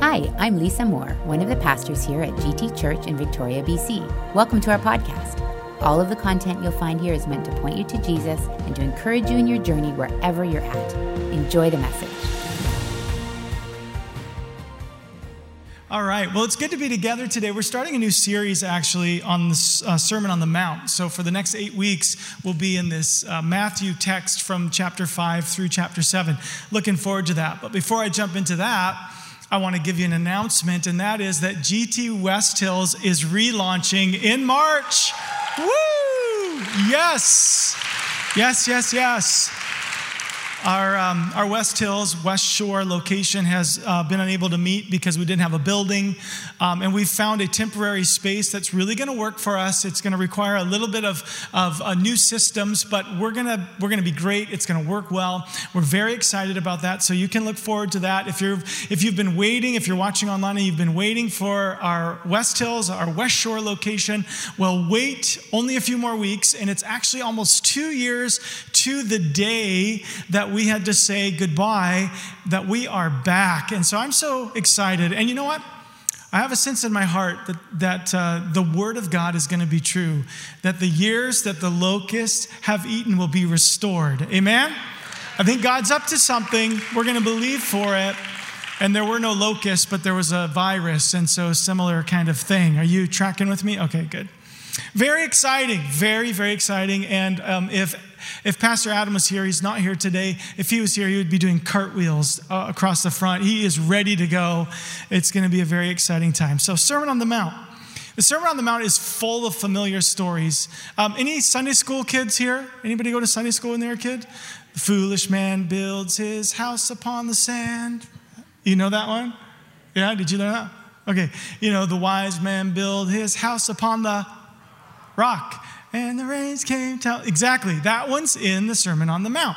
Hi, I'm Lisa Moore, one of the pastors here at GT Church in Victoria, BC. Welcome to our podcast. All of the content you'll find here is meant to point you to Jesus and to encourage you in your journey wherever you're at. Enjoy the message. All right. Well, it's good to be together today. We're starting a new series actually on the uh, Sermon on the Mount. So, for the next eight weeks, we'll be in this uh, Matthew text from chapter 5 through chapter 7. Looking forward to that. But before I jump into that, I want to give you an announcement, and that is that GT West Hills is relaunching in March. Woo! Yes! Yes, yes, yes. Our, um, our West Hills, West Shore location has uh, been unable to meet because we didn't have a building. Um, and we've found a temporary space that's really going to work for us. It's going to require a little bit of, of uh, new systems, but we're going to we're gonna be great. It's going to work well. We're very excited about that. So you can look forward to that. If, you're, if you've been waiting, if you're watching online and you've been waiting for our West Hills, our West Shore location, well, wait only a few more weeks. And it's actually almost two years to the day that we had to say goodbye, that we are back. And so I'm so excited. And you know what? I have a sense in my heart that, that uh, the word of God is going to be true, that the years that the locusts have eaten will be restored. Amen? I think God's up to something. We're going to believe for it. And there were no locusts, but there was a virus, and so similar kind of thing. Are you tracking with me? Okay, good. Very exciting, very, very exciting. And um, if if Pastor Adam was here, he's not here today. If he was here, he would be doing cartwheels uh, across the front. He is ready to go. It's going to be a very exciting time. So, Sermon on the Mount. The Sermon on the Mount is full of familiar stories. Um, any Sunday school kids here? Anybody go to Sunday school when they a kid? The foolish man builds his house upon the sand. You know that one? Yeah, did you learn that? Okay. You know, the wise man built his house upon the rock and the rains came down. Exactly, that one's in the Sermon on the Mount.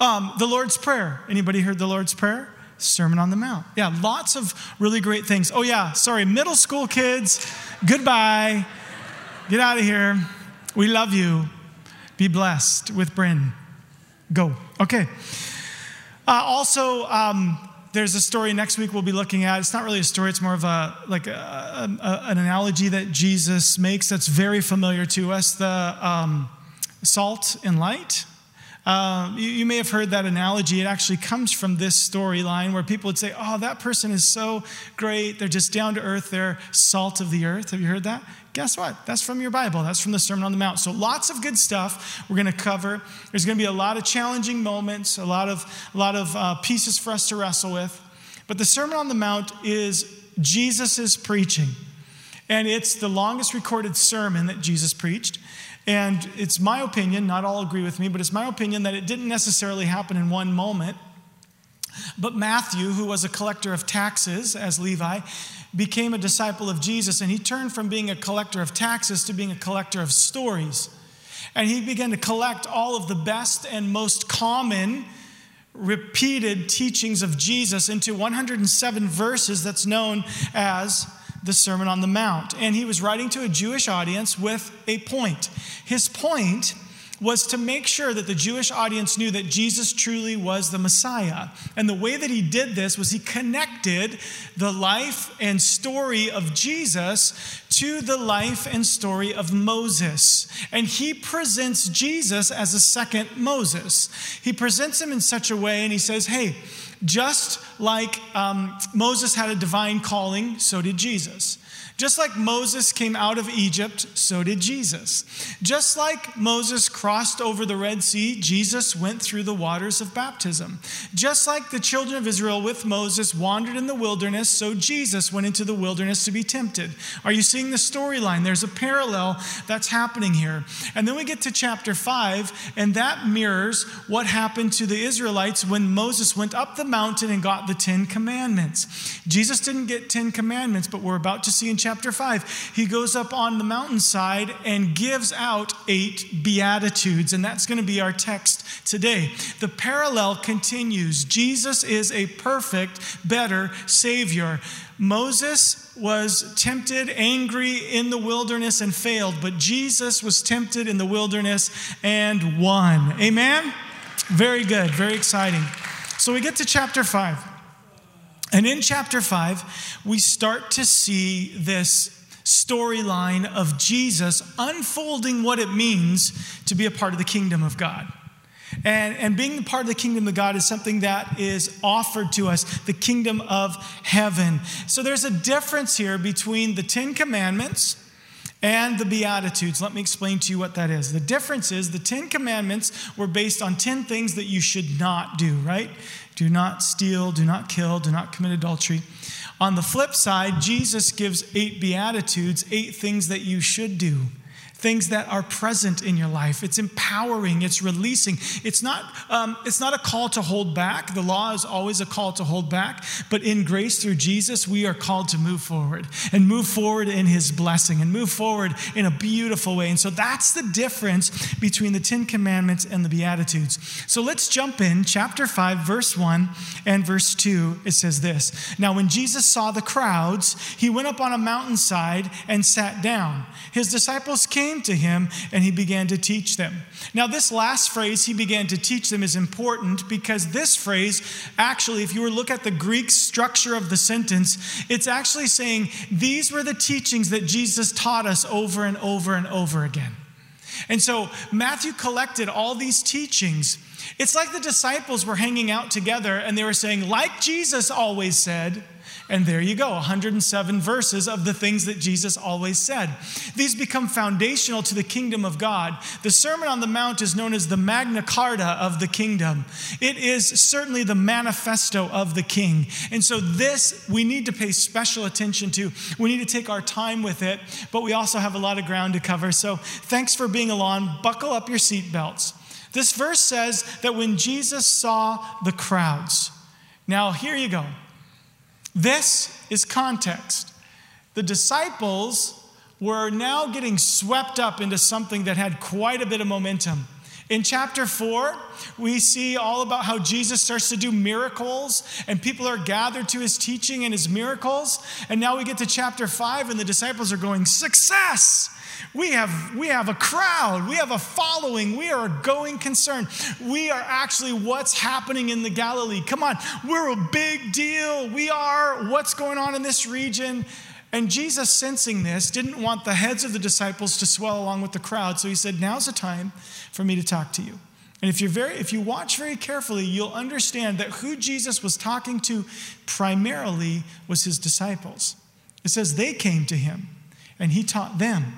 Um, the Lord's Prayer. Anybody heard the Lord's Prayer? Sermon on the Mount. Yeah, lots of really great things. Oh, yeah, sorry, middle school kids, goodbye. Get out of here. We love you. Be blessed with Bryn. Go. Okay. Uh, also, um, there's a story next week we'll be looking at. It's not really a story, it's more of a like a, a, an analogy that Jesus makes that's very familiar to us the um, salt and light. Um, you, you, may have heard that analogy. It actually comes from this storyline where people would say, Oh, that person is so great. They're just down to earth. They're salt of the earth. Have you heard that? Guess what? That's from your Bible. That's from the Sermon on the Mount. So lots of good stuff we're going to cover. There's going to be a lot of challenging moments, a lot of, a lot of uh, pieces for us to wrestle with. But the Sermon on the Mount is Jesus' preaching. And it's the longest recorded sermon that Jesus preached. And it's my opinion, not all agree with me, but it's my opinion that it didn't necessarily happen in one moment. But Matthew, who was a collector of taxes as Levi, became a disciple of Jesus, and he turned from being a collector of taxes to being a collector of stories. And he began to collect all of the best and most common repeated teachings of Jesus into 107 verses that's known as the Sermon on the Mount. And he was writing to a Jewish audience with a point. His point was to make sure that the Jewish audience knew that Jesus truly was the Messiah. And the way that he did this was he connected the life and story of Jesus to the life and story of Moses. And he presents Jesus as a second Moses. He presents him in such a way, and he says, Hey, just like um, Moses had a divine calling, so did Jesus. Just like Moses came out of Egypt, so did Jesus. Just like Moses crossed over the Red Sea, Jesus went through the waters of baptism. Just like the children of Israel with Moses wandered in the wilderness, so Jesus went into the wilderness to be tempted. Are you seeing the storyline? There's a parallel that's happening here. And then we get to chapter 5, and that mirrors what happened to the Israelites when Moses went up the mountain and got the Ten Commandments. Jesus didn't get Ten Commandments, but we're about to see in chapter 5. He goes up on the mountainside and gives out eight Beatitudes, and that's going to be our text today. The parallel continues. Jesus is a perfect, better Savior. Moses was tempted, angry in the wilderness, and failed, but Jesus was tempted in the wilderness and won. Amen? Very good, very exciting. So we get to chapter 5. And in chapter 5, we start to see this storyline of Jesus unfolding what it means to be a part of the kingdom of God. And, and being a part of the kingdom of God is something that is offered to us, the kingdom of heaven. So there's a difference here between the Ten Commandments and the Beatitudes. Let me explain to you what that is. The difference is the Ten Commandments were based on 10 things that you should not do, right? Do not steal, do not kill, do not commit adultery. On the flip side, Jesus gives eight Beatitudes, eight things that you should do things that are present in your life. It's empowering, it's releasing. It's not, um, it's not a call to hold back. The law is always a call to hold back. But in grace through Jesus, we are called to move forward and move forward in his blessing and move forward in a beautiful way. And so that's the difference between the Ten Commandments and the Beatitudes. So let's jump in, chapter 5, verse 1 and verse 2. It says this Now, when Jesus saw the crowds, he went up on a mountainside and sat down. His disciples came came to him and he began to teach them. Now, this last phrase, he began to teach them, is important because this phrase, actually, if you were to look at the Greek structure of the sentence, it's actually saying these were the teachings that Jesus taught us over and over and over again. And so Matthew collected all these teachings. It's like the disciples were hanging out together and they were saying, like Jesus always said, and there you go 107 verses of the things that Jesus always said. These become foundational to the kingdom of God. The Sermon on the Mount is known as the Magna Carta of the kingdom, it is certainly the manifesto of the king. And so, this we need to pay special attention to. We need to take our time with it, but we also have a lot of ground to cover. So, thanks for being along. Buckle up your seatbelts. This verse says that when Jesus saw the crowds, now here you go. This is context. The disciples were now getting swept up into something that had quite a bit of momentum. In chapter 4, we see all about how Jesus starts to do miracles and people are gathered to his teaching and his miracles. And now we get to chapter 5 and the disciples are going, Success! We have, we have a crowd, we have a following, we are a going concern. We are actually what's happening in the Galilee. Come on, we're a big deal. We are what's going on in this region. And Jesus, sensing this, didn't want the heads of the disciples to swell along with the crowd. So he said, Now's the time for me to talk to you. And if, you're very, if you watch very carefully, you'll understand that who Jesus was talking to primarily was his disciples. It says they came to him and he taught them.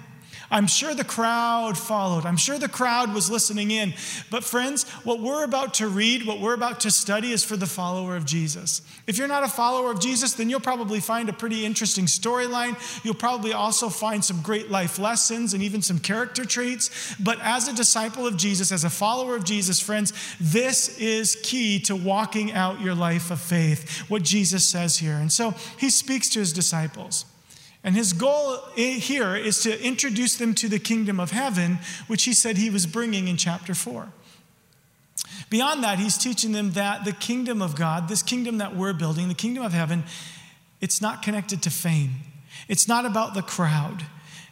I'm sure the crowd followed. I'm sure the crowd was listening in. But, friends, what we're about to read, what we're about to study is for the follower of Jesus. If you're not a follower of Jesus, then you'll probably find a pretty interesting storyline. You'll probably also find some great life lessons and even some character traits. But as a disciple of Jesus, as a follower of Jesus, friends, this is key to walking out your life of faith, what Jesus says here. And so he speaks to his disciples. And his goal here is to introduce them to the kingdom of heaven, which he said he was bringing in chapter 4. Beyond that, he's teaching them that the kingdom of God, this kingdom that we're building, the kingdom of heaven, it's not connected to fame. It's not about the crowd.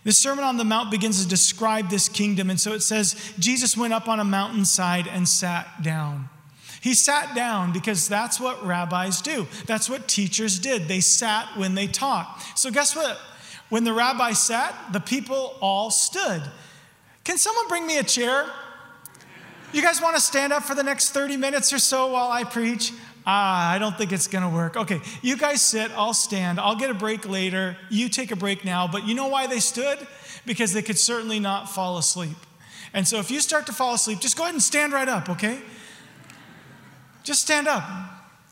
The Sermon on the Mount begins to describe this kingdom. And so it says, Jesus went up on a mountainside and sat down. He sat down because that's what rabbis do. That's what teachers did. They sat when they taught. So, guess what? When the rabbi sat, the people all stood. Can someone bring me a chair? You guys want to stand up for the next 30 minutes or so while I preach? Ah, I don't think it's going to work. Okay, you guys sit, I'll stand. I'll get a break later. You take a break now. But you know why they stood? Because they could certainly not fall asleep. And so if you start to fall asleep, just go ahead and stand right up, okay? Just stand up.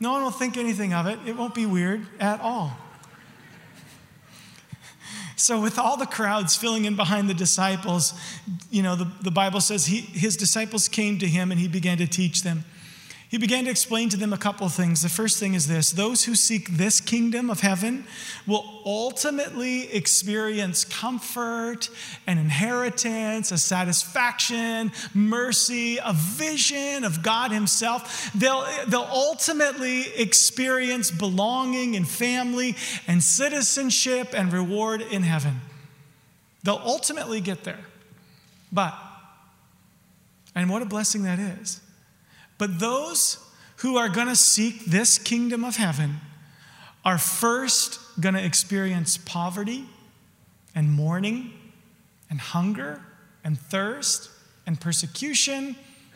No one will think anything of it. It won't be weird at all. So, with all the crowds filling in behind the disciples, you know, the, the Bible says he, his disciples came to him and he began to teach them. He began to explain to them a couple of things. The first thing is this those who seek this kingdom of heaven will ultimately experience comfort, an inheritance, a satisfaction, mercy, a vision of God Himself. They'll, they'll ultimately experience belonging and family and citizenship and reward in heaven. They'll ultimately get there. But, and what a blessing that is. But those who are going to seek this kingdom of heaven are first going to experience poverty and mourning and hunger and thirst and persecution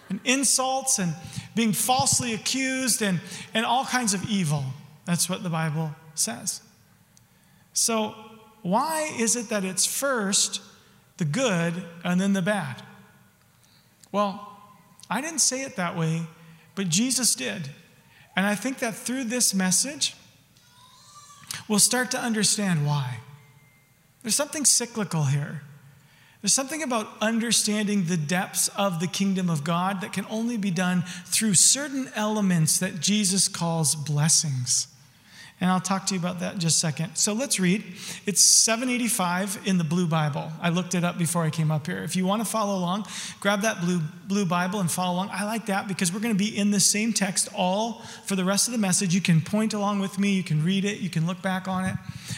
and insults and being falsely accused and, and all kinds of evil. That's what the Bible says. So, why is it that it's first the good and then the bad? Well, I didn't say it that way, but Jesus did. And I think that through this message, we'll start to understand why. There's something cyclical here. There's something about understanding the depths of the kingdom of God that can only be done through certain elements that Jesus calls blessings. And I'll talk to you about that in just a second. So let's read. It's 785 in the Blue Bible. I looked it up before I came up here. If you want to follow along, grab that blue, blue Bible and follow along. I like that because we're going to be in the same text all for the rest of the message. You can point along with me, you can read it, you can look back on it.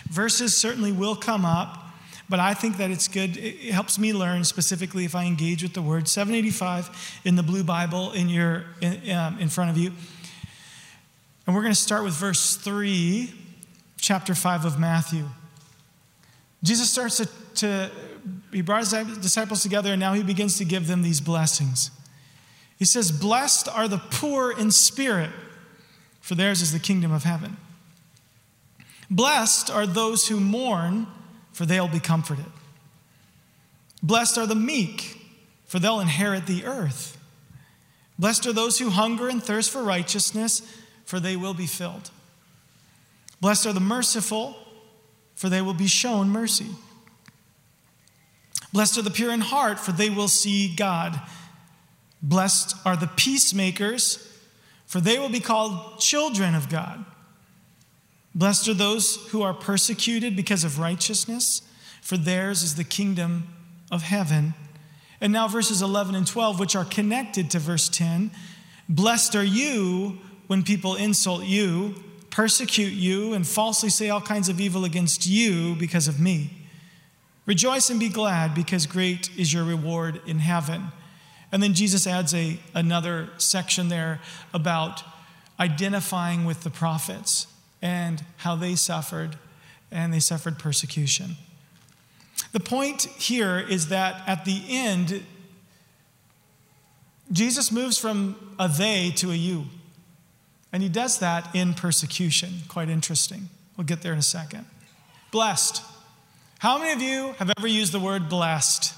Verses certainly will come up. But I think that it's good. It helps me learn specifically if I engage with the word. 785 in the blue Bible in your in, um, in front of you. And we're going to start with verse 3, chapter 5 of Matthew. Jesus starts to, to, he brought his disciples together, and now he begins to give them these blessings. He says, Blessed are the poor in spirit, for theirs is the kingdom of heaven. Blessed are those who mourn, for they'll be comforted. Blessed are the meek, for they'll inherit the earth. Blessed are those who hunger and thirst for righteousness for they will be filled. Blessed are the merciful, for they will be shown mercy. Blessed are the pure in heart, for they will see God. Blessed are the peacemakers, for they will be called children of God. Blessed are those who are persecuted because of righteousness, for theirs is the kingdom of heaven. And now, verses 11 and 12, which are connected to verse 10 Blessed are you when people insult you, persecute you, and falsely say all kinds of evil against you because of me. Rejoice and be glad, because great is your reward in heaven. And then Jesus adds a, another section there about identifying with the prophets and how they suffered, and they suffered persecution. The point here is that at the end, Jesus moves from a they to a you. And he does that in persecution. Quite interesting. We'll get there in a second. Blessed. How many of you have ever used the word blessed?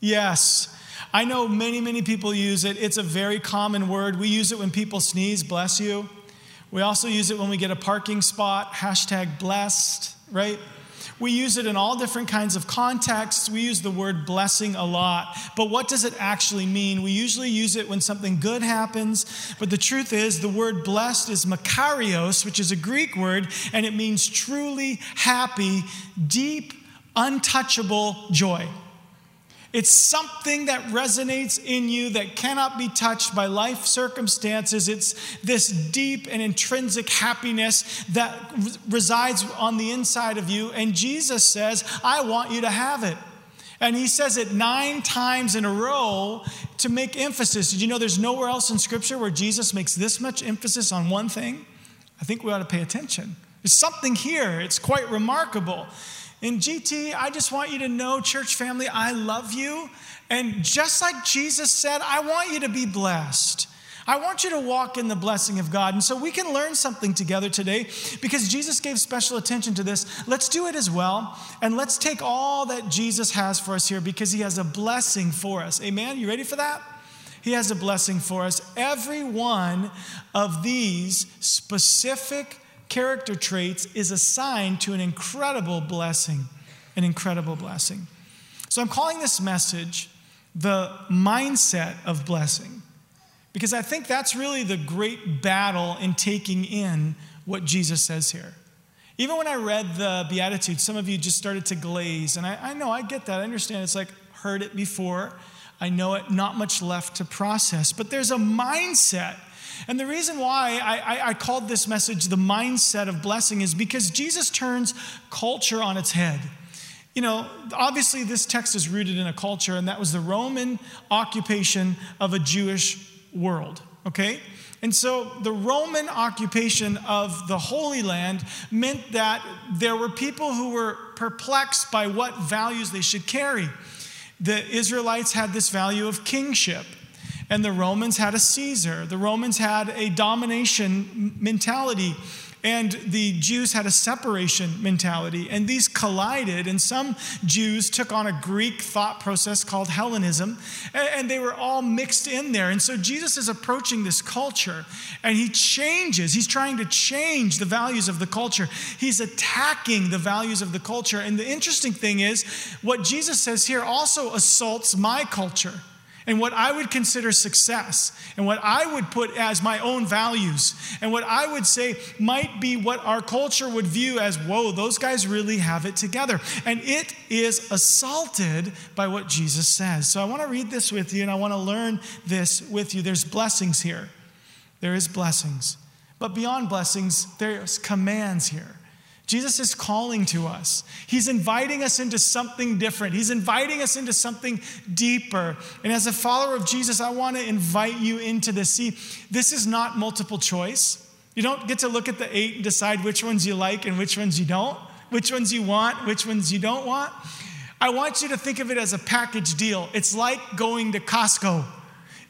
Yes. I know many, many people use it. It's a very common word. We use it when people sneeze, bless you. We also use it when we get a parking spot, hashtag blessed, right? We use it in all different kinds of contexts. We use the word blessing a lot. But what does it actually mean? We usually use it when something good happens. But the truth is, the word blessed is makarios, which is a Greek word, and it means truly happy, deep, untouchable joy. It's something that resonates in you that cannot be touched by life circumstances. It's this deep and intrinsic happiness that resides on the inside of you. And Jesus says, I want you to have it. And he says it nine times in a row to make emphasis. Did you know there's nowhere else in Scripture where Jesus makes this much emphasis on one thing? I think we ought to pay attention. There's something here, it's quite remarkable. In GT, I just want you to know, church family, I love you. And just like Jesus said, I want you to be blessed. I want you to walk in the blessing of God. And so we can learn something together today because Jesus gave special attention to this. Let's do it as well. And let's take all that Jesus has for us here because he has a blessing for us. Amen? You ready for that? He has a blessing for us. Every one of these specific character traits is assigned to an incredible blessing. An incredible blessing. So I'm calling this message the mindset of blessing because I think that's really the great battle in taking in what Jesus says here. Even when I read the Beatitudes, some of you just started to glaze. And I, I know, I get that. I understand. It's like, heard it before. I know it, not much left to process. But there's a mindset and the reason why I, I, I, called this message the mindset of blessing is because Jesus turns culture on its head. You know, obviously, this text is rooted in a culture, and that was the Roman occupation of a Jewish world, okay? And so the Roman occupation of the Holy Land meant that there were people who were perplexed by what values they should carry. The Israelites had this value of kingship, and the Romans had a Caesar. The Romans had a domination mentality and the Jews had a separation mentality, and these collided. And some Jews took on a Greek thought process called Hellenism, and they were all mixed in there. And so Jesus is approaching this culture, and he changes. He's trying to change the values of the culture. He's attacking the values of the culture. And the interesting thing is, what Jesus says here also assaults my culture and what I would consider success and what I would put as my own values and what I would say might be what our culture would view as, whoa, those guys really have it together. And it is assaulted by what Jesus says. So I want to read this with you and I want to learn this with you. There's blessings here. There is blessings. But beyond blessings, there's commands here. Jesus is calling to us. He's inviting us into something different. He's inviting us into something deeper. And as a follower of Jesus, I want to invite you into this. See, this is not multiple choice. You don't get to look at the eight and decide which ones you like and which ones you don't, which ones you want, which ones you don't want. I want you to think of it as a package deal. It's like going to Costco.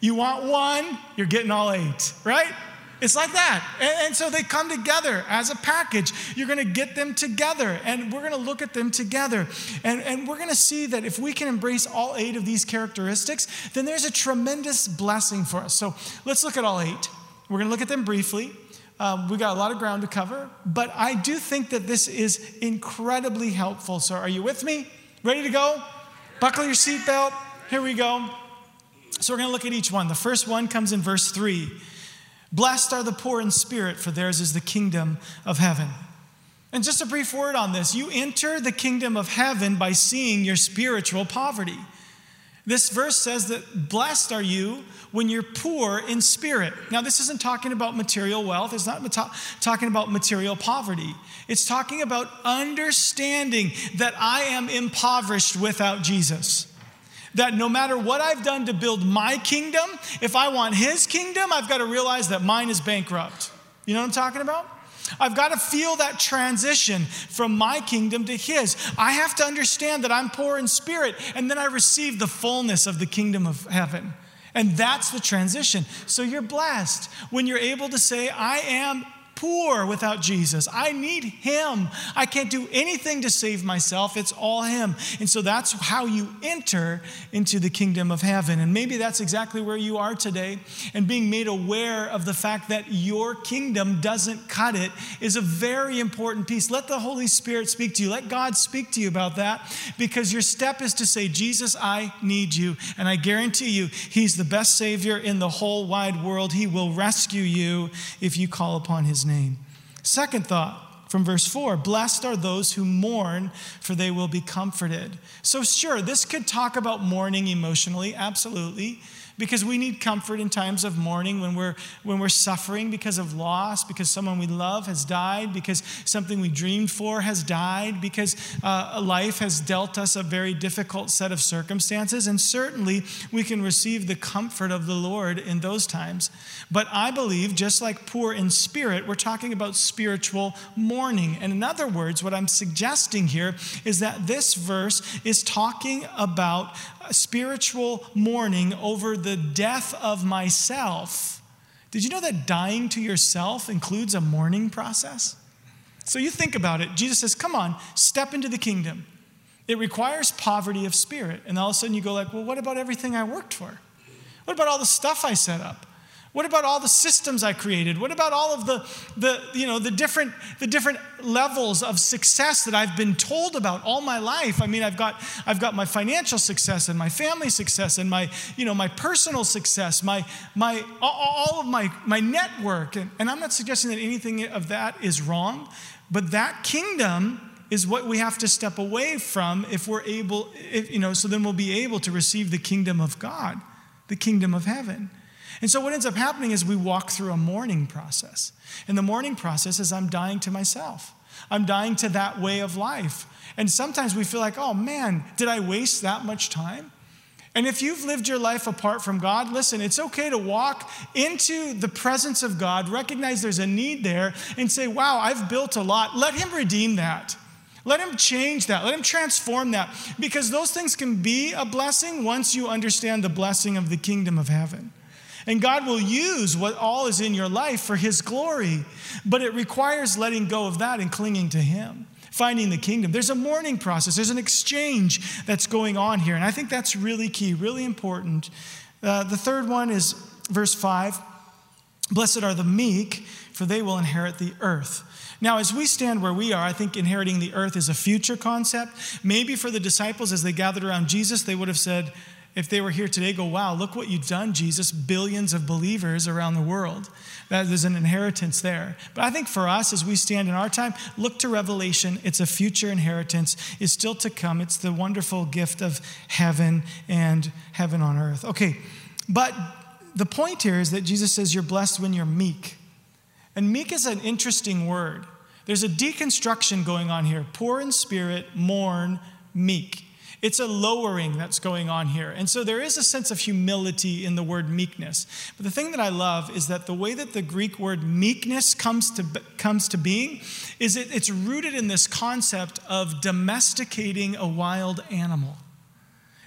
You want one, you're getting all eight, right? It's like that. And, and, so they come together as a package. You're going to get them together, and we're going to look at them together. And, and we're going to see that if we can embrace all eight of these characteristics, then there's a tremendous blessing for us. So let's look at all eight. We're going to look at them briefly. Um, we got a lot of ground to cover, but I do think that this is incredibly helpful. So, are you with me? Ready to go? Buckle your seatbelt. Here we go. So, we're going to look at each one. The first one comes in verse 3. Blessed are the poor in spirit, for theirs is the kingdom of heaven. And just a brief word on this you enter the kingdom of heaven by seeing your spiritual poverty. This verse says that blessed are you when you're poor in spirit. Now, this isn't talking about material wealth, it's not talking about material poverty. It's talking about understanding that I am impoverished without Jesus that no matter what I've done to build my kingdom, if I want his kingdom, I've got to realize that mine is bankrupt. You know what I'm talking about? I've got to feel that transition from my kingdom to his. I have to understand that I'm poor in spirit, and then I receive the fullness of the kingdom of heaven. And that's the transition. So you're blessed when you're able to say, I am poor without Jesus. I need Him. I can't do anything to save myself. It's all Him. And so that's how you enter into the kingdom of heaven. And maybe that's exactly where you are today. And being made aware of the fact that your kingdom doesn't cut it is a very important piece. Let the Holy Spirit speak to you. Let God speak to you about that because your step is to say, Jesus, I need you. And I guarantee you, He's the best Savior in the whole wide world. He will rescue you if you call upon His name. Second thought from verse 4 Blessed are those who mourn, for they will be comforted. So, sure, this could talk about mourning emotionally, absolutely because we need comfort in times of mourning when we're when we're suffering because of loss because someone we love has died because something we dreamed for has died because uh, life has dealt us a very difficult set of circumstances. And certainly we can receive the comfort of the lord in those times. But i believe just like poor in spirit we're talking about spiritual mourning. And in other words what i'm suggesting here is that this verse is talking about spiritual mourning over the death of myself. Did you know that dying to yourself includes a mourning process? So you think about it. Jesus says, Come on, step into the kingdom. It requires poverty of spirit. And all of a sudden you go like, well, what about everything I worked for? What about all the stuff I set up? What about all the systems I created? What about all of the, the, you know, the, different, the different levels of success that I've been told about all my life? I mean, I've got, I've got my financial success and my family success and my, you know, my personal success, my, my, all of my, my network. And, and I'm not suggesting that anything of that is wrong, but that kingdom is what we have to step away from if we're able, if, you know, so then we'll be able to receive the kingdom of God, the kingdom of heaven. And so what ends up happening is we walk through a mourning process. And the mourning process is I'm dying to myself. I'm dying to that way of life. And sometimes we feel like, oh man, did I waste that much time? And if you've lived your life apart from God, listen, it's okay to walk into the presence of God, recognize there's a need there, and say, Wow, I've built a lot. Let Him redeem that. Let Him change that. Let Him transform that. Because those things can be a blessing once you understand the blessing of the kingdom of heaven. And God will use what all is in your life for His glory, but it requires letting go of that and clinging to Him finding the kingdom. There's a mourning process, there's an exchange that's going on here. And I think that's really key, really important. Uh, the third one is verse 5 Blessed are the meek, for they will inherit the earth. Now, as we stand where we are, I think inheriting the earth is a future concept. Maybe for the disciples, as they gathered around Jesus, they would have said, if they were here today, go, wow, look what you've done, Jesus, billions of believers around the world. That there's an inheritance there. But I think for us, as we stand in our time, look to Revelation. It's a future inheritance, it's still to come. It's the wonderful gift of heaven and heaven on earth. Okay, but the point here is that Jesus says you're blessed when you're meek. And meek is an interesting word. There's a deconstruction going on here poor in spirit, mourn, meek. It's a lowering that's going on here. And so there is a sense of humility in the word meekness. But the thing that I love is that the way that the Greek word meekness comes to, comes to being is it, it's rooted in this concept of domesticating a wild animal.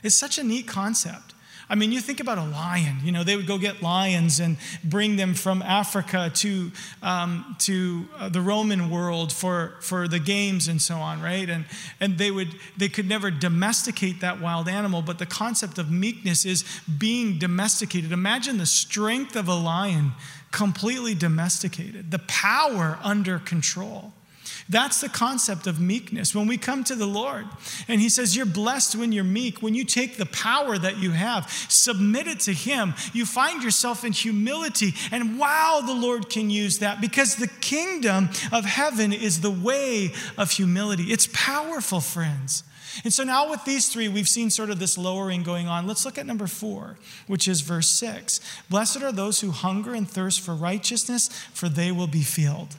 It's such a neat concept. I mean, you think about a lion. You know, they would go get lions and bring them from Africa to, um, to uh, the Roman world for, for the games and so on, right? And, and they, would, they could never domesticate that wild animal, but the concept of meekness is being domesticated. Imagine the strength of a lion completely domesticated, the power under control. That's the concept of meekness. When we come to the Lord and He says, You're blessed when you're meek, when you take the power that you have, submit it to Him, you find yourself in humility. And wow, the Lord can use that because the kingdom of heaven is the way of humility. It's powerful, friends. And so now, with these three, we've seen sort of this lowering going on. Let's look at number four, which is verse six. Blessed are those who hunger and thirst for righteousness, for they will be filled.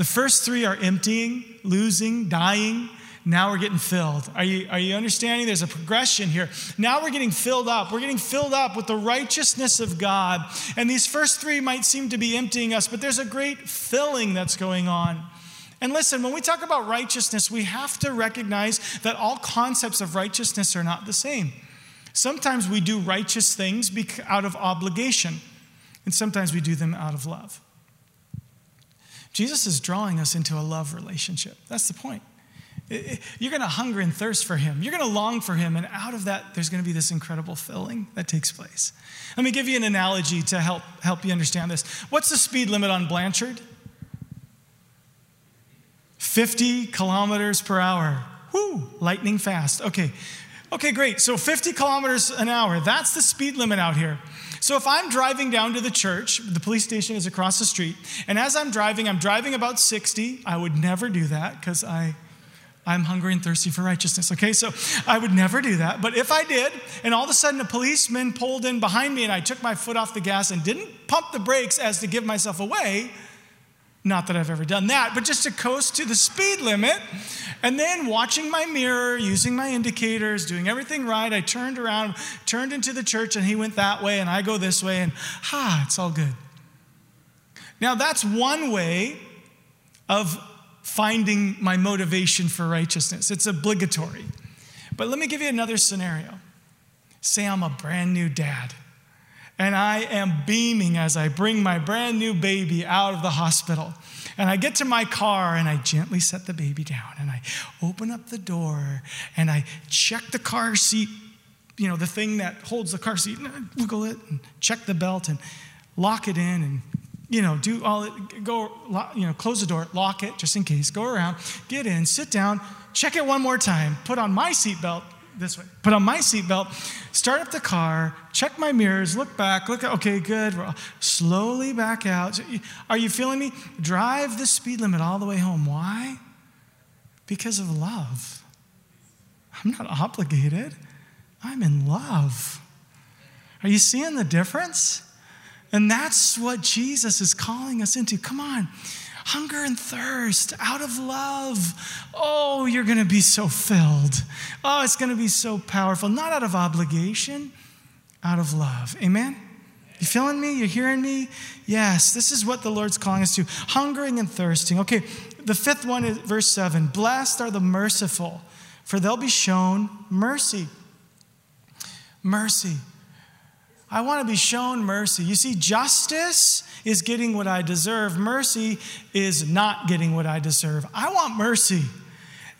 The first three are emptying, losing, dying. Now we're getting filled. Are you, are you understanding? There's a progression here. Now we're getting filled up. We're getting filled up with the righteousness of God. And these first three might seem to be emptying us, but there's a great filling that's going on. And listen, when we talk about righteousness, we have to recognize that all concepts of righteousness are not the same. Sometimes we do righteous things out of obligation, and sometimes we do them out of love. Jesus is drawing us into a love relationship. That's the point. You're going to hunger and thirst for him. You're going to long for him. And out of that, there's going to be this incredible filling that takes place. Let me give you an analogy to help, help you understand this. What's the speed limit on Blanchard? 50 kilometers per hour. Whoo, lightning fast. Okay. Okay, great. So 50 kilometers an hour, that's the speed limit out here. So if I'm driving down to the church, the police station is across the street, and as I'm driving, I'm driving about 60. I would never do that because I I'm hungry and thirsty for righteousness. Okay, so I would never do that. But if I did, and all of a sudden a policeman pulled in behind me and I took my foot off the gas and didn't pump the brakes as to give myself away, not that I've ever done that, but just to coast to the speed limit. And then watching my mirror, using my indicators, doing everything right, I turned around, turned into the church, and he went that way, and I go this way, and ah, it's all good. Now, that's one way of finding my motivation for righteousness. It's obligatory. But let me give you another scenario. Say I'm a brand new dad and I am beaming as I bring my brand new baby out of the hospital. And I get to my car and I gently set the baby down and I open up the door and I check the car seat, you know, the thing that holds the car seat, and wiggle it and check the belt and lock it in and you know, do all it, go, you know, close the door, lock it just in case, go around, get in, sit down, check it one more time, put on my seatbelt, this way. Put on my seatbelt, start up the car, check my mirrors, look back, look okay, good. Slowly back out. Are you feeling me? Drive the speed limit all the way home. Why? Because of love. I'm not obligated, I'm in love. Are you seeing the difference? And that's what Jesus is calling us into. Come on hunger and thirst out of love. Oh, you're going to be so filled. Oh, it's going to be so powerful. Not out of obligation, out of love. Amen? You feeling me? You're hearing me? Yes, this is what the Lord's calling us to hungering and thirsting. Okay, the fifth one is verse 7 Blessed are the merciful, for they'll be shown mercy. Mercy. I want to be shown mercy. You see, justice is getting what I deserve, mercy is not getting what I deserve. I want mercy.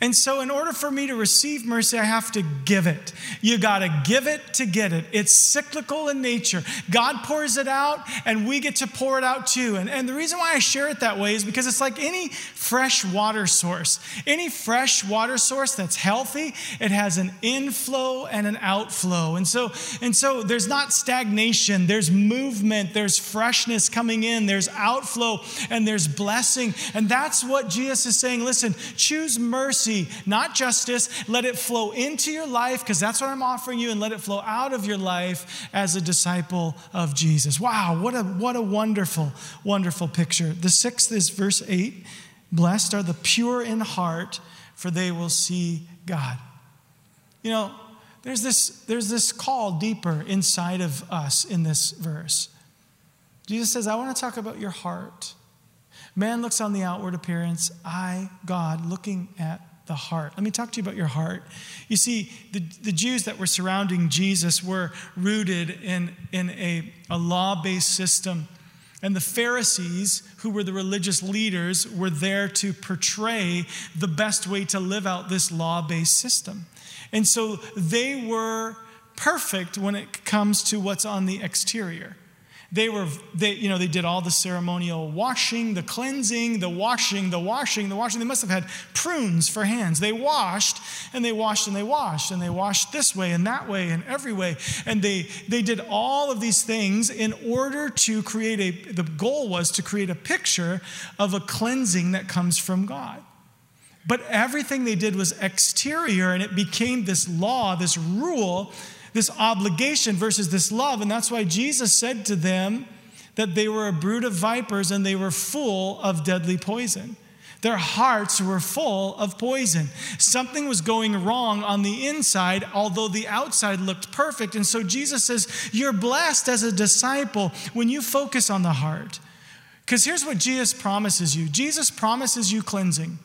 And so, in order for me to receive mercy, I have to give it. You got to give it to get it. It's cyclical in nature. God pours it out, and we get to pour it out too. And, and the reason why I share it that way is because it's like any fresh water source. Any fresh water source that's healthy, it has an inflow and an outflow. And so, and so there's not stagnation, there's movement, there's freshness coming in, there's outflow, and there's blessing. And that's what Jesus is saying. Listen, choose mercy mercy, not justice. Let it flow into your life because that's what I'm offering you, and let it flow out of your life as a disciple of Jesus. Wow, what a, what a wonderful, wonderful picture. The sixth is verse 8 Blessed are the pure in heart, for they will see God. You know, there's this, there's this call deeper inside of us in this verse. Jesus says, I want to talk about your heart. Man looks on the outward appearance, I, God, looking at the heart. Let me talk to you about your heart. You see, the, the Jews that were surrounding Jesus were rooted in, in a, a law based system. And the Pharisees, who were the religious leaders, were there to portray the best way to live out this law based system. And so they were perfect when it comes to what's on the exterior. They were, they, you know, they did all the ceremonial washing, the cleansing, the washing, the washing, the washing. They must have had prunes for hands. They washed and they washed and they washed and they washed this way and that way and every way. And they, they did all of these things in order to create a, the goal was to create a picture of a cleansing that comes from God. But everything they did was exterior and it became this law, this rule this obligation versus this love. And that's why Jesus said to them that they were a brood of vipers and they were full of deadly poison. Their hearts were full of poison. Something was going wrong on the inside, although the outside looked perfect. And so Jesus says, You're blessed as a disciple when you focus on the heart. Because here's what Jesus promises you Jesus promises you cleansing,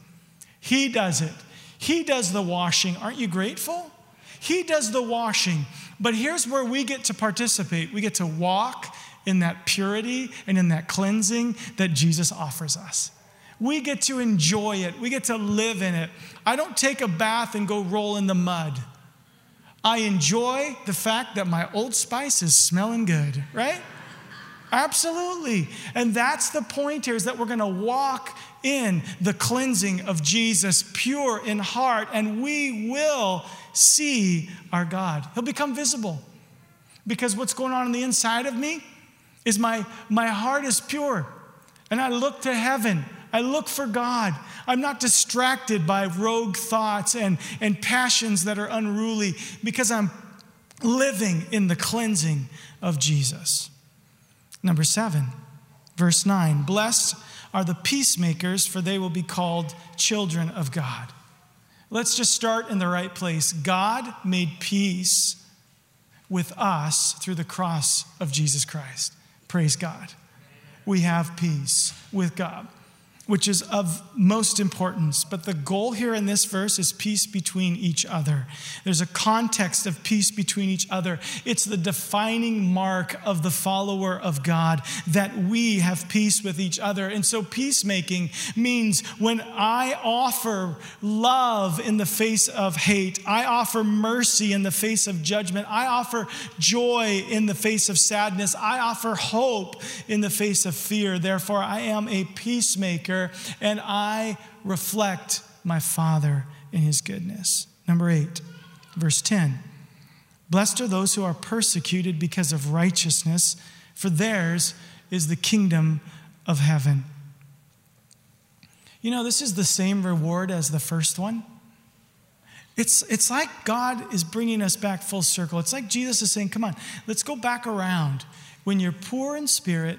He does it, He does the washing. Aren't you grateful? He does the washing. But here's where we get to participate we get to walk in that purity and in that cleansing that Jesus offers us. We get to enjoy it, we get to live in it. I don't take a bath and go roll in the mud. I enjoy the fact that my old spice is smelling good, right? Absolutely. And that's the point here is that we're going to walk in the cleansing of Jesus, pure in heart, and we will see our God. He'll become visible. Because what's going on on the inside of me is my, my heart is pure. And I look to heaven. I look for God. I'm not distracted by rogue thoughts and, and passions that are unruly because I'm living in the cleansing of Jesus. Number seven, verse nine Blessed are the peacemakers, for they will be called children of God. Let's just start in the right place. God made peace with us through the cross of Jesus Christ. Praise God. We have peace with God which is of most importance. But the goal here in this verse is peace between each other. There's a context of peace between each other. It's the defining mark of the follower of God that we have peace with each other. And so, peacemaking means when I offer love in the face of hate, I offer mercy in the face of judgment, I offer joy in the face of sadness, I offer hope in the face of fear. Therefore, I am a peacemaker and I reflect my Father in his goodness. Number eight, verse 10 Blessed are those who are persecuted because of righteousness, for theirs is the kingdom of heaven. You know, this is the same reward as the first one. It's, it's like God is bringing us back full circle. It's like Jesus is saying, Come on, let's go back around. When you're poor in spirit,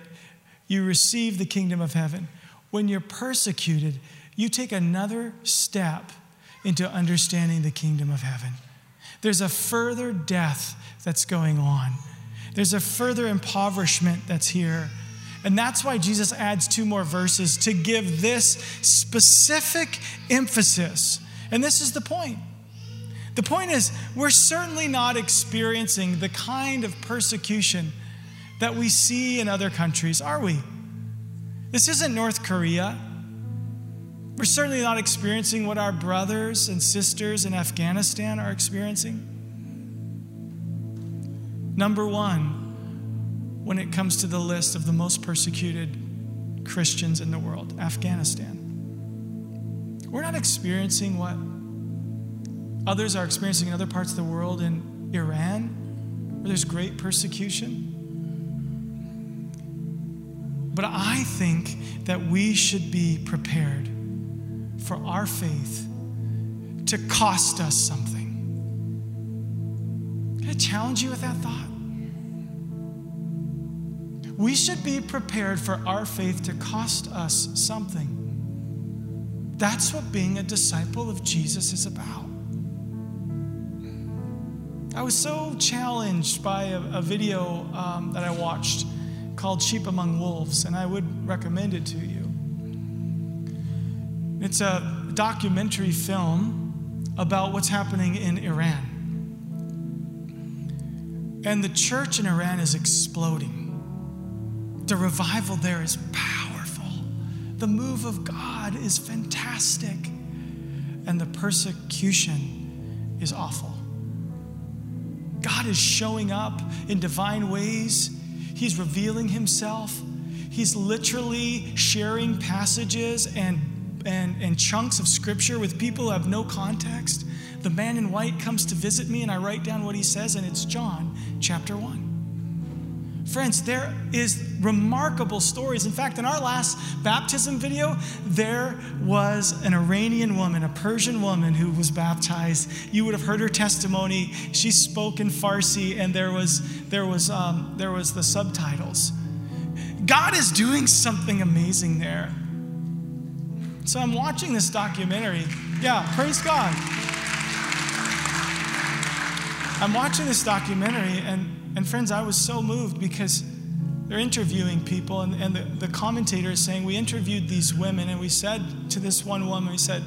you receive the kingdom of heaven when you're persecuted, you take another step into understanding the kingdom of heaven. There's a further death that's going on. There's a further impoverishment that's here. And that's why Jesus adds two more verses to give this specific emphasis. And this is the point. The point is, we're certainly not experiencing the kind of persecution that we see in other countries, are we? This isn't North Korea. We're certainly not experiencing what our brothers and sisters in Afghanistan are experiencing. Number one, when it comes to the list of the most persecuted Christians in the world, Afghanistan. We're not experiencing what others are experiencing in other parts of the world in Iran, where there's great persecution. But I think that we should be prepared for our faith to cost us something. Can I challenge you with that thought? We should be prepared for our faith to cost us something. That's what being a disciple of Jesus is about. I was so challenged by a, a video um, that I watched called Sheep Among Wolves, and I would recommend it to you. It's a documentary film about what's happening in Iran. And the church in Iran is exploding. The revival there is powerful. The move of God is fantastic. And the persecution is awful. God is showing up in divine ways He's revealing himself. He's literally sharing passages and, and, and chunks of scripture with people who have no context. The man in white comes to visit me, and I write down what he says, and it's John chapter 1. Friends, there is remarkable stories. In fact, in our last baptism video, there was an Iranian woman, a Persian woman who was baptized. You would have heard her testimony. She spoke in Farsi, and there was there was um, there was the subtitles. God is doing something amazing there. So I'm watching this documentary. Yeah, praise God. I'm watching this documentary, and, and friends, I was so moved because they're interviewing people, and, and the, the commentator is saying, We interviewed these women, and we said to this one woman, We said,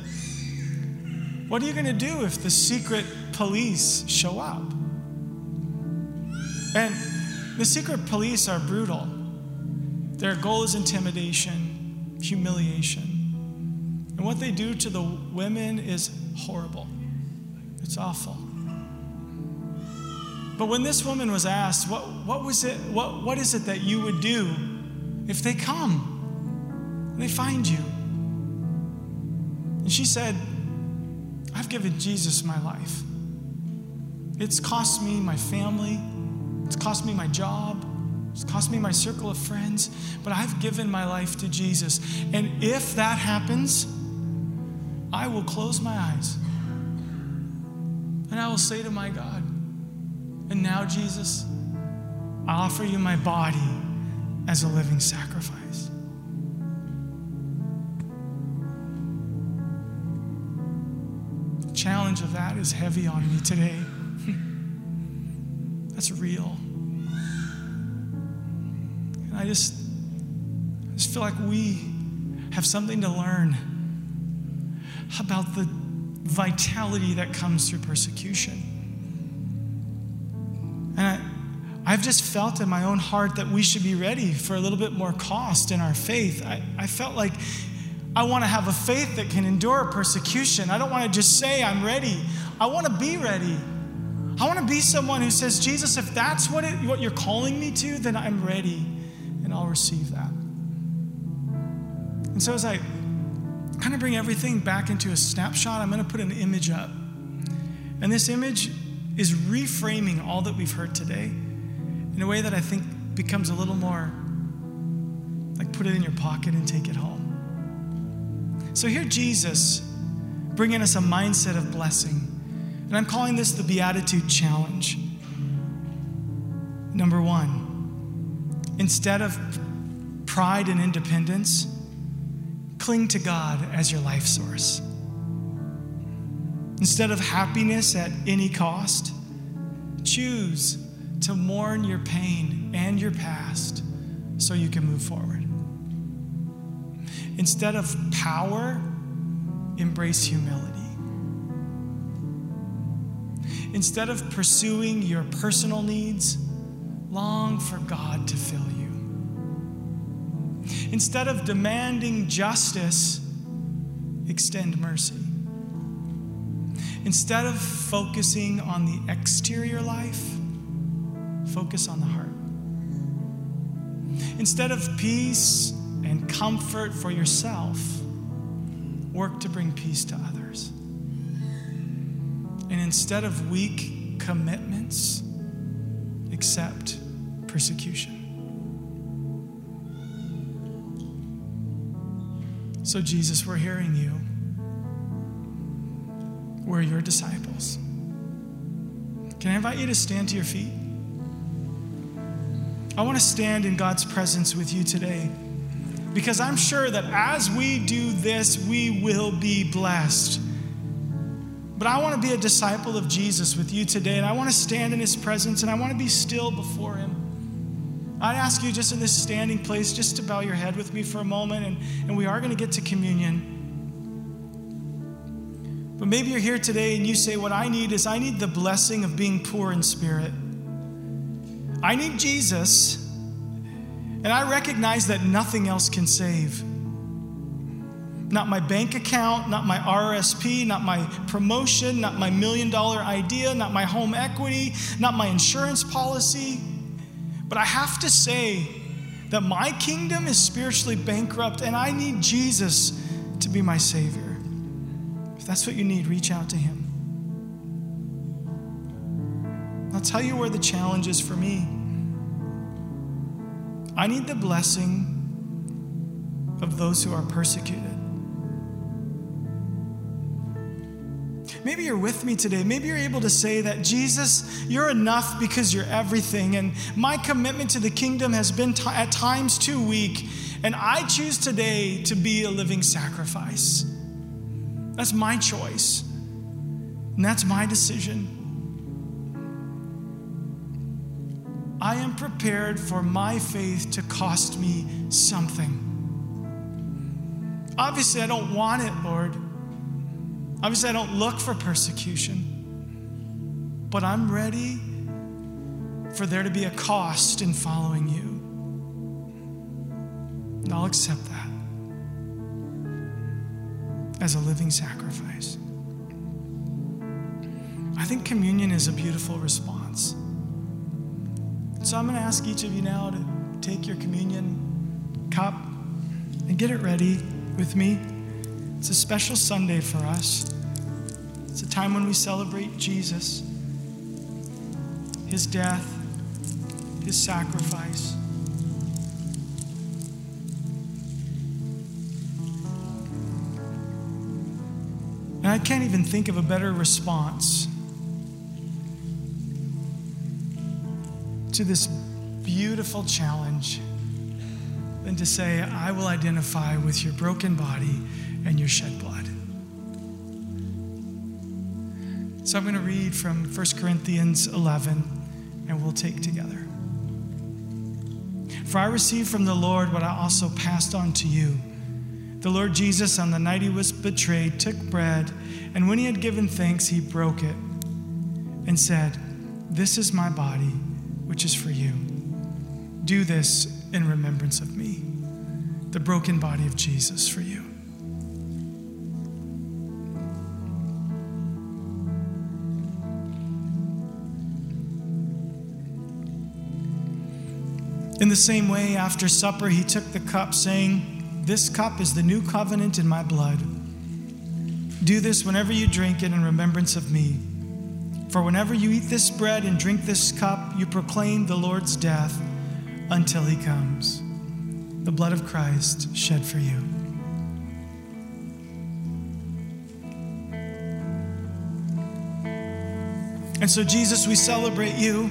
What are you going to do if the secret police show up? And the secret police are brutal. Their goal is intimidation, humiliation. And what they do to the women is horrible. It's awful. But when this woman was asked, what, what was it, what, what is it that you would do if they come and they find you? And she said, I've given Jesus my life. It's cost me my family, it's cost me my job, it's cost me my circle of friends, but I've given my life to Jesus. And if that happens, I will close my eyes and I will say to my God, and now, Jesus, I offer you my body as a living sacrifice. The challenge of that is heavy on me today. That's real. And I just, I just feel like we have something to learn about the vitality that comes through persecution. I've just felt in my own heart that we should be ready for a little bit more cost in our faith. I, I felt like I want to have a faith that can endure persecution. I don't want to just say I'm ready. I want to be ready. I want to be someone who says, Jesus, if that's what, it, what you're calling me to, then I'm ready and I'll receive that. And so as I kind of bring everything back into a snapshot, I'm going to put an image up. And this image is reframing all that we've heard today in a way that I think becomes a little more like put it in your pocket and take it home. So here, Jesus bringing us a mindset of blessing. And I'm calling this the Beatitude Challenge. Number one, instead of pride and independence, cling to God as your life source. Instead of happiness at any cost, choose to mourn your pain and your past so you can move forward. Instead of power, embrace humility. Instead of pursuing your personal needs, long for God to fill you. Instead of demanding justice, extend mercy. Instead of focusing on the exterior life, focus on the heart. Instead of peace and comfort for yourself, work to bring peace to others. And instead of weak commitments, accept persecution. So, Jesus, we're hearing you. We're your disciples. Can I invite you to stand to your feet? I want to stand in God's presence with you today because I'm sure that as we do this, we will be blessed. But I want to be a disciple of Jesus with you today, and I want to stand in his presence and I want to be still before him. I'd ask you just in this standing place just to bow your head with me for a moment, and, and we are going to get to communion. But maybe you're here today and you say, What I need is I need the blessing of being poor in spirit. I need Jesus, and I recognize that nothing else can save. Not my bank account, not my RSP, not my promotion, not my million dollar idea, not my home equity, not my insurance policy. But I have to say that my kingdom is spiritually bankrupt and I need Jesus to be my Savior. If that's what you need, reach out to Him. I'll tell you where the challenge is for me. I need the blessing of those who are persecuted. Maybe you're with me today. Maybe you're able to say that, Jesus, you're enough because you're everything. And my commitment to the kingdom has been t- at times too weak. And I choose today to be a living sacrifice. That's my choice. And that's my decision. I am prepared for my faith to cost me something. Obviously, I don't want it, Lord. Obviously, I don't look for persecution, but I'm ready for there to be a cost in following you. And I'll accept that as a living sacrifice. I think communion is a beautiful response. So I'm going to ask each of you now to take your communion cup and get it ready with me. It's a special Sunday for us. It's a time when we celebrate Jesus, his death, his sacrifice. And I can't even think of a better response to this beautiful challenge than to say, I will identify with your broken body and your shed blood. So I'm going to read from 1 Corinthians 11 and we'll take together. For I received from the Lord what I also passed on to you. The Lord Jesus, on the night he was betrayed, took bread, and when he had given thanks, he broke it and said, This is my body, which is for you. Do this in remembrance of me, the broken body of Jesus for you. In the same way, after supper, he took the cup, saying, This cup is the new covenant in my blood. Do this whenever you drink it in remembrance of me. For whenever you eat this bread and drink this cup, you proclaim the Lord's death until he comes. The blood of Christ shed for you. And so, Jesus, we celebrate you.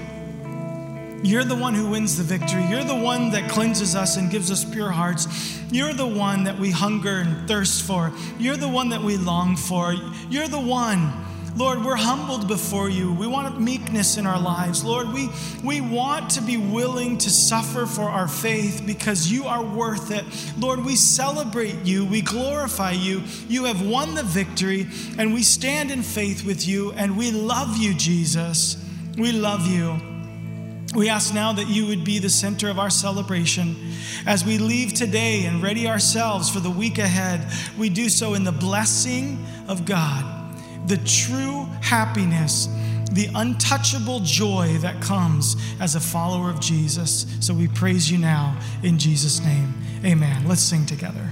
You're the one who wins the victory. You're the one that cleanses us and gives us pure hearts. You're the one that we hunger and thirst for. You're the one that we long for. You're the one Lord, we're humbled before you. We want meekness in our lives. Lord, we, we want to be willing to suffer for our faith because you are worth it. Lord, we celebrate you. We glorify you. You have won the victory, and we stand in faith with you, and we love you, Jesus. We love you. We ask now that you would be the center of our celebration. As we leave today and ready ourselves for the week ahead, we do so in the blessing of God, the true happiness, the untouchable joy that comes as a follower of Jesus. So we praise you now in Jesus' name. Amen. Let's sing together.